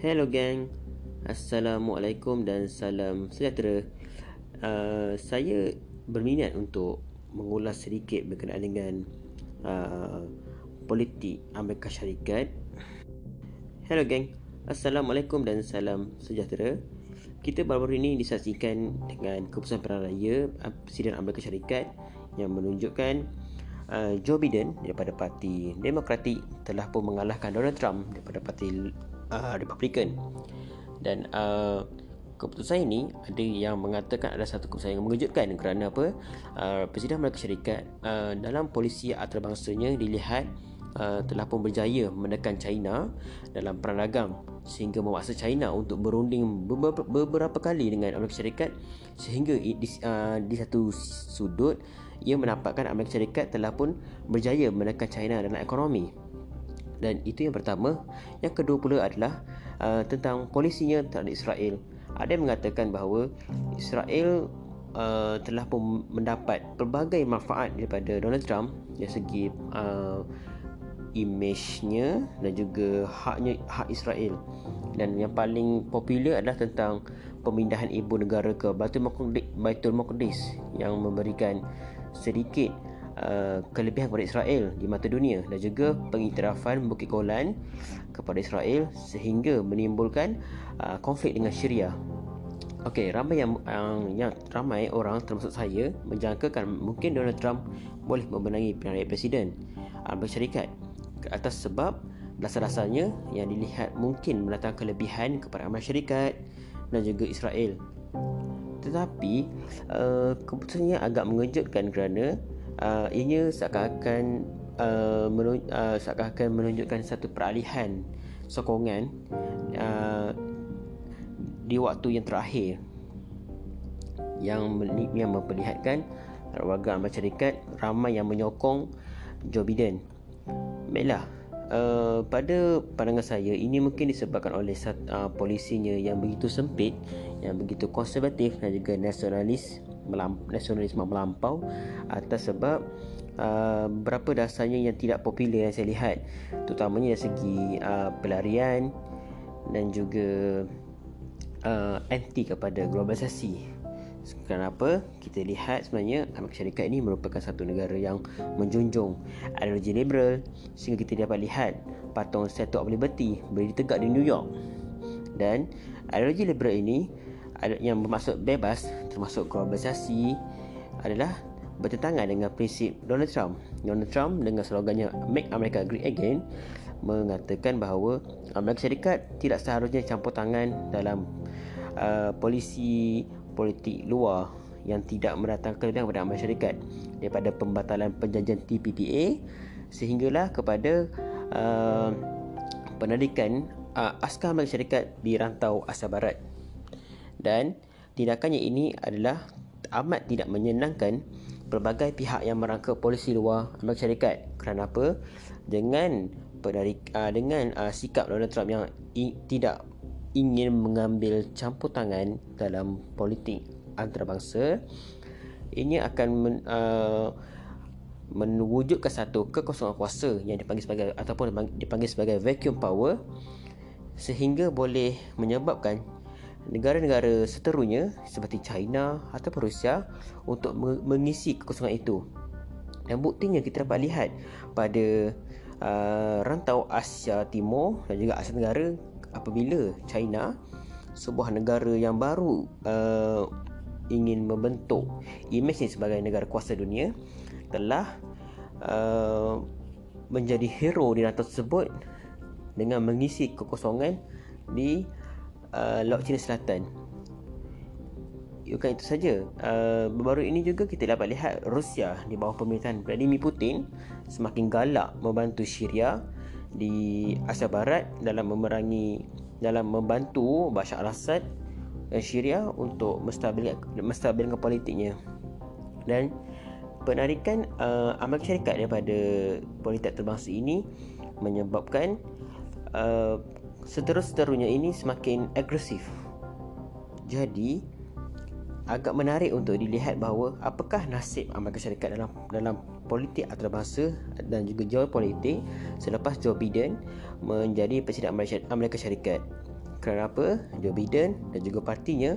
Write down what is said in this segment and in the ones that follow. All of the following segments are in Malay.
Hello gang. Assalamualaikum dan salam sejahtera. Uh, Saya berminat untuk mengulas sedikit berkenaan dengan uh, politik Amerika Syarikat. Hello gang. Assalamualaikum dan salam sejahtera. Kita baru-baru ini disaksikan dengan keputusan pilihan raya uh, Presiden Amerika Syarikat Yang menunjukkan uh, Joe Biden daripada parti Demokratik telah pun mengalahkan Donald Trump daripada parti uh, Republican dan uh, keputusan ini ada yang mengatakan ada satu keputusan yang mengejutkan kerana apa? Uh, Presiden Amerika Syarikat uh, dalam polisi antarbangsanya dilihat uh, telah pun berjaya menekan China dalam perang dagang sehingga memaksa China untuk berunding beberapa, beberapa kali dengan Amerika Syarikat sehingga di, uh, di satu sudut ia menampakkan Amerika Syarikat telah pun berjaya menekan China dalam ekonomi dan itu yang pertama. Yang kedua pula adalah uh, tentang polisinya terhadap Israel. Ada yang mengatakan bahawa Israel uh, telah pun mendapat pelbagai manfaat daripada Donald Trump dari segi uh, image-nya dan juga haknya hak Israel. Dan yang paling popular adalah tentang pemindahan ibu negara ke Baitul Maqdis Baitul Maqdis yang memberikan sedikit uh, kelebihan kepada Israel di mata dunia dan juga pengiktirafan Bukit Golan kepada Israel sehingga menimbulkan uh, konflik dengan Syria. Okey, ramai yang, yang yang ramai orang termasuk saya menjangkakan mungkin Donald Trump boleh membenangi pilihan raya presiden Amerika Syarikat atas sebab dasar-dasarnya yang dilihat mungkin mendatangkan kelebihan kepada Amerika Syarikat dan juga Israel. Tetapi uh, keputusannya agak mengejutkan kerana uh, ianya seakan-akan uh, menun- uh, seakan-akan menunjukkan satu peralihan sokongan uh, di waktu yang terakhir yang yang memperlihatkan warga Amerika Syarikat ramai yang menyokong Joe Biden. Baiklah, uh, pada pandangan saya ini mungkin disebabkan oleh uh, polisinya yang begitu sempit, yang begitu konservatif dan juga nasionalis melamp- nasionalisme melampau atas sebab uh, berapa dasarnya yang tidak popular yang saya lihat. Terutamanya dari segi uh, pelarian dan juga uh, anti kepada globalisasi Kenapa? Kita lihat sebenarnya Amerika Syarikat ini merupakan satu negara yang menjunjung ideologi liberal sehingga kita dapat lihat patung Statue of Liberty berdiri tegak di New York. Dan ideologi liberal ini yang bermaksud bebas termasuk globalisasi adalah bertentangan dengan prinsip Donald Trump. Donald Trump dengan slogannya Make America Great Again mengatakan bahawa Amerika Syarikat tidak seharusnya campur tangan dalam uh, polisi politik luar yang tidak mendatangkan kelebihan kepada Amerika Syarikat daripada pembatalan perjanjian TPPA sehinggalah kepada uh, penarikan uh, askar Amerika Syarikat di rantau Asia Barat. Dan tindakannya ini adalah amat tidak menyenangkan pelbagai pihak yang merangka polisi luar Amerika Syarikat. Kerana apa? Dengan penarik uh, dengan uh, sikap Donald Trump yang i- tidak ingin mengambil campur tangan dalam politik antarabangsa ini akan men, uh, mewujudkan satu kekosongan kuasa yang dipanggil sebagai ataupun dipanggil sebagai vacuum power sehingga boleh menyebabkan negara-negara seterunya seperti China ataupun Rusia untuk mengisi kekosongan itu. Dan buktinya kita dapat lihat pada uh, rantau Asia Timur dan juga Asia Tenggara apabila China sebuah negara yang baru uh, ingin membentuk imej sebagai negara kuasa dunia telah uh, menjadi hero di rantau tersebut dengan mengisi kekosongan di uh, Laut Cina Selatan. Bukan itu saja. Uh, baru ini juga kita dapat lihat Rusia di bawah pemerintahan Vladimir Putin semakin galak membantu Syria di Asia Barat dalam memerangi dalam membantu Bashar al-Assad dan Syria untuk menstabilkan menstabilkan politiknya. Dan penarikan uh, Amerika Syarikat daripada politik terbangsa ini menyebabkan uh, seterus-terunya ini semakin agresif. Jadi agak menarik untuk dilihat bahawa apakah nasib Amerika Syarikat dalam dalam politik antarabangsa dan juga geopolitik selepas Joe Biden menjadi presiden Amerika Syarikat. kerana apa Joe Biden dan juga partinya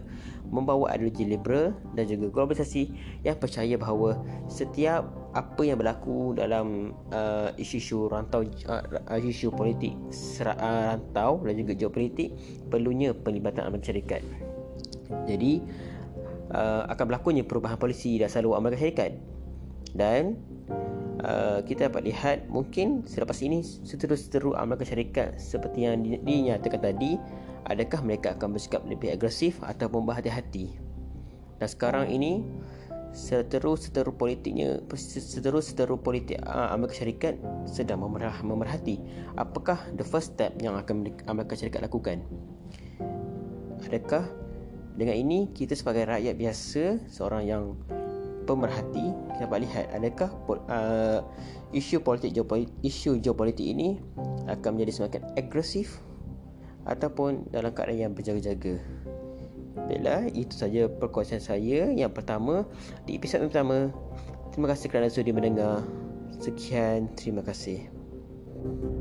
membawa ideologi liberal dan juga globalisasi yang percaya bahawa setiap apa yang berlaku dalam uh, isu-isu rantau uh, isu politik serat, uh, rantau dan juga geopolitik perlunya pelibatan Amerika Syarikat. Jadi uh, akan berlakunya perubahan polisi dan selalu Amerika Syarikat. Dan uh, kita dapat lihat mungkin selepas ini seterus-terus Amerika Syarikat seperti yang dinyatakan tadi adakah mereka akan bersikap lebih agresif ataupun berhati-hati? Dan sekarang ini seterus-terus politiknya seterus-terus politik uh, Amerika Syarikat sedang memerah, memerhati. Apakah the first step yang akan Amerika Syarikat lakukan? Adakah dengan ini kita sebagai rakyat biasa seorang yang pemerhati kita dapat lihat adakah uh, isu politik geopolitik isu geopolitik ini akan menjadi semakin agresif ataupun dalam keadaan yang berjaga-jaga. Baiklah, itu saja perkongsian saya yang pertama di episod pertama. Terima kasih kerana sudi mendengar. Sekian, terima kasih. thank you